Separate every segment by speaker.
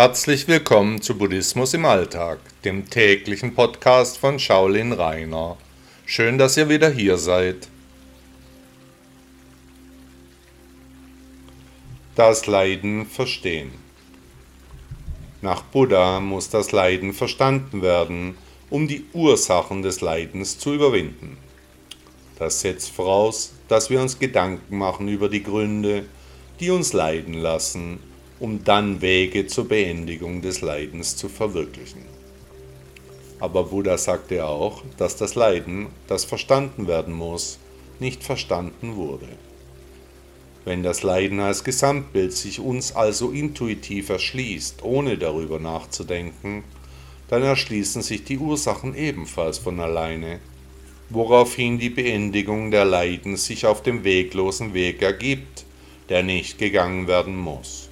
Speaker 1: Herzlich willkommen zu Buddhismus im Alltag, dem täglichen Podcast von Shaolin Rainer. Schön, dass ihr wieder hier seid. Das Leiden verstehen. Nach Buddha muss das Leiden verstanden werden, um die Ursachen des Leidens zu überwinden. Das setzt voraus, dass wir uns Gedanken machen über die Gründe, die uns leiden lassen um dann Wege zur Beendigung des Leidens zu verwirklichen. Aber Buddha sagte auch, dass das Leiden, das verstanden werden muss, nicht verstanden wurde. Wenn das Leiden als Gesamtbild sich uns also intuitiv erschließt, ohne darüber nachzudenken, dann erschließen sich die Ursachen ebenfalls von alleine, woraufhin die Beendigung der Leiden sich auf dem weglosen Weg ergibt, der nicht gegangen werden muss.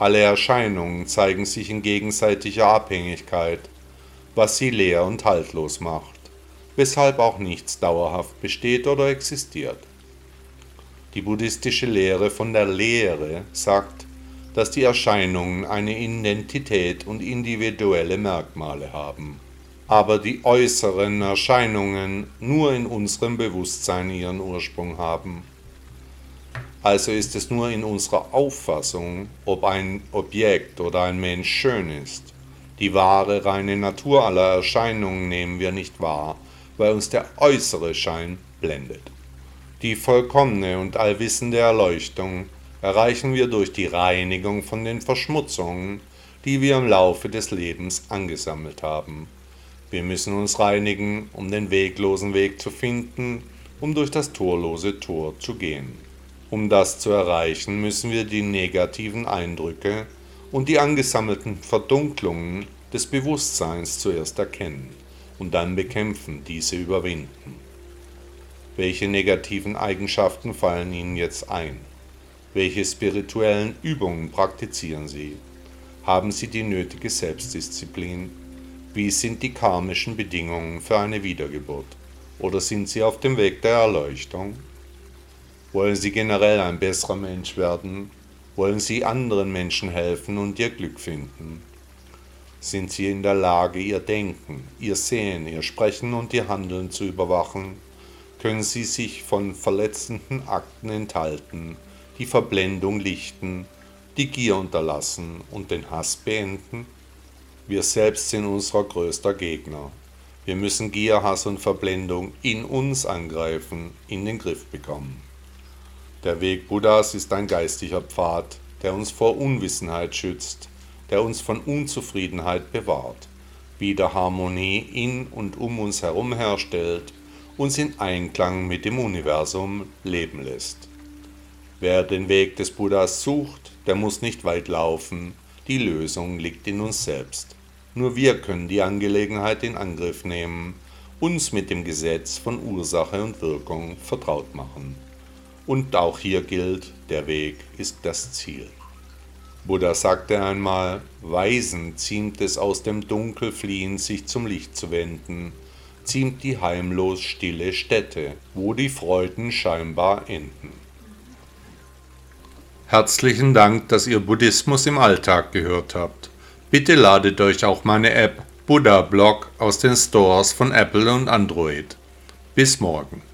Speaker 1: Alle Erscheinungen zeigen sich in gegenseitiger Abhängigkeit, was sie leer und haltlos macht, weshalb auch nichts dauerhaft besteht oder existiert. Die buddhistische Lehre von der Lehre sagt, dass die Erscheinungen eine Identität und individuelle Merkmale haben, aber die äußeren Erscheinungen nur in unserem Bewusstsein ihren Ursprung haben also ist es nur in unserer Auffassung, ob ein Objekt oder ein Mensch schön ist. Die wahre, reine Natur aller Erscheinungen nehmen wir nicht wahr, weil uns der äußere Schein blendet. Die vollkommene und allwissende Erleuchtung erreichen wir durch die Reinigung von den Verschmutzungen, die wir im Laufe des Lebens angesammelt haben. Wir müssen uns reinigen, um den weglosen Weg zu finden, um durch das torlose Tor zu gehen. Um das zu erreichen, müssen wir die negativen Eindrücke und die angesammelten Verdunklungen des Bewusstseins zuerst erkennen und dann bekämpfen, diese überwinden. Welche negativen Eigenschaften fallen Ihnen jetzt ein? Welche spirituellen Übungen praktizieren Sie? Haben Sie die nötige Selbstdisziplin? Wie sind die karmischen Bedingungen für eine Wiedergeburt? Oder sind Sie auf dem Weg der Erleuchtung? Wollen Sie generell ein besserer Mensch werden? Wollen Sie anderen Menschen helfen und ihr Glück finden? Sind Sie in der Lage, Ihr Denken, Ihr Sehen, Ihr Sprechen und Ihr Handeln zu überwachen? Können Sie sich von verletzenden Akten enthalten, die Verblendung lichten, die Gier unterlassen und den Hass beenden? Wir selbst sind unser größter Gegner. Wir müssen Gier, Hass und Verblendung in uns angreifen, in den Griff bekommen. Der Weg Buddhas ist ein geistlicher Pfad, der uns vor Unwissenheit schützt, der uns von Unzufriedenheit bewahrt, wieder Harmonie in und um uns herum herstellt, uns in Einklang mit dem Universum leben lässt. Wer den Weg des Buddhas sucht, der muss nicht weit laufen, die Lösung liegt in uns selbst. Nur wir können die Angelegenheit in Angriff nehmen, uns mit dem Gesetz von Ursache und Wirkung vertraut machen. Und auch hier gilt, der Weg ist das Ziel. Buddha sagte einmal, Weisen ziemt es aus dem Dunkel fliehen, sich zum Licht zu wenden, ziemt die heimlos stille Stätte, wo die Freuden scheinbar enden. Herzlichen Dank, dass ihr Buddhismus im Alltag gehört habt. Bitte ladet euch auch meine App Buddha Blog aus den Stores von Apple und Android. Bis morgen.